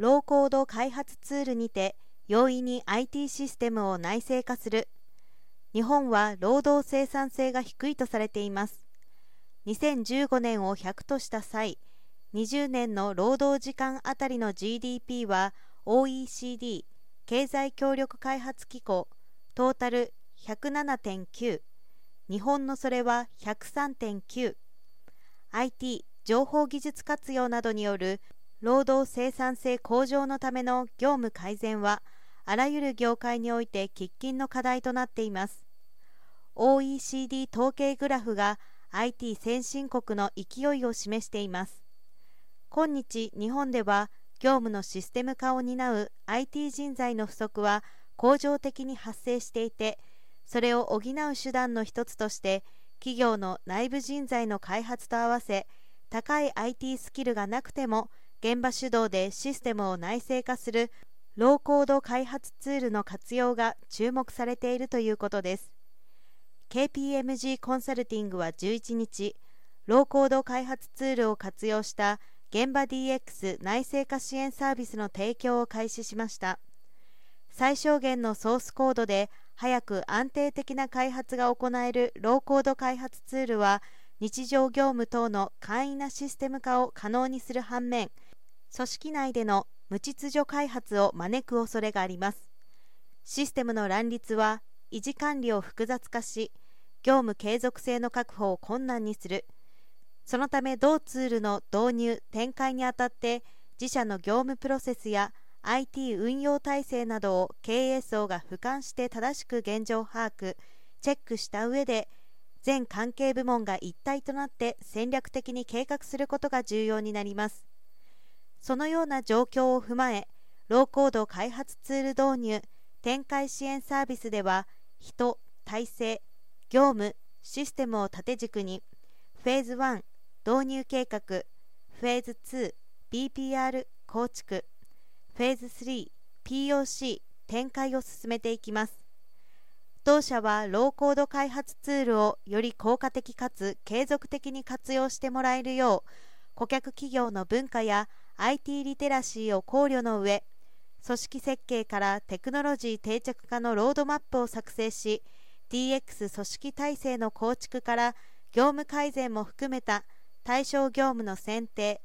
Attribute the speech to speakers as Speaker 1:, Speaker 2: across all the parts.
Speaker 1: ローコード開発ツールにて容易に IT システムを内製化する。日本は労働生産性が低いとされています。2015年を100とした際20年の労働時間あたりの GDP は OECD 経済協力開発機構トータル107.9日本のそれは103.9 IT 情報技術活用などによる労働生産性向上のための業務改善はあらゆる業界において喫緊の課題となっています。OECD 統計グラフが IT 先進国の勢いを示しています。今日日本では業務のシステム化を担う IT 人材の不足は恒常的に発生していてそれを補う手段の一つとして企業の内部人材の開発と合わせ高い IT スキルがなくても現場主導でシステムを内製化するローコード開発ツールの活用が注目されているということです。KPMG コンサルティングは11日ローコード開発ツールを活用した現場 DX 内製化支援サービスの提供を開始しました。最小限のソースコードで早く安定的な開発が行えるローコード開発ツールは日常業務等の簡易なシステム化を可能にする反面組織内での無秩序開発を招く恐れがあります。システムの乱立は維持管理を複雑化し業務継続性の確保を困難にする。そのため同ツールの導入展開にあたって自社の業務プロセスや IT 運用体制などを経営層が俯瞰して正しく現状把握チェックした上で全関係部門が一体となって戦略的に計画することが重要になります。そのような状況を踏まえローコード開発ツール導入展開支援サービスでは人体制業務システムを縦軸にフェーズ1導入計画フェーズ 2BPR 構築フェーズ 3POC 展開を進めていきます。当社はローコード開発ツールをより効果的かつ継続的に活用してもらえるよう顧客企業の文化や IT リテラシーを考慮の上組織設計からテクノロジー定着化のロードマップを作成し DX 組織体制の構築から業務改善も含めた対象業務の選定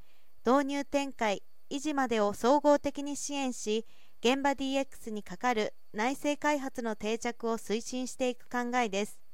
Speaker 1: 導入展開維持までを総合的に支援し現場 DX にかかる内製開発の定着を推進していく考えです。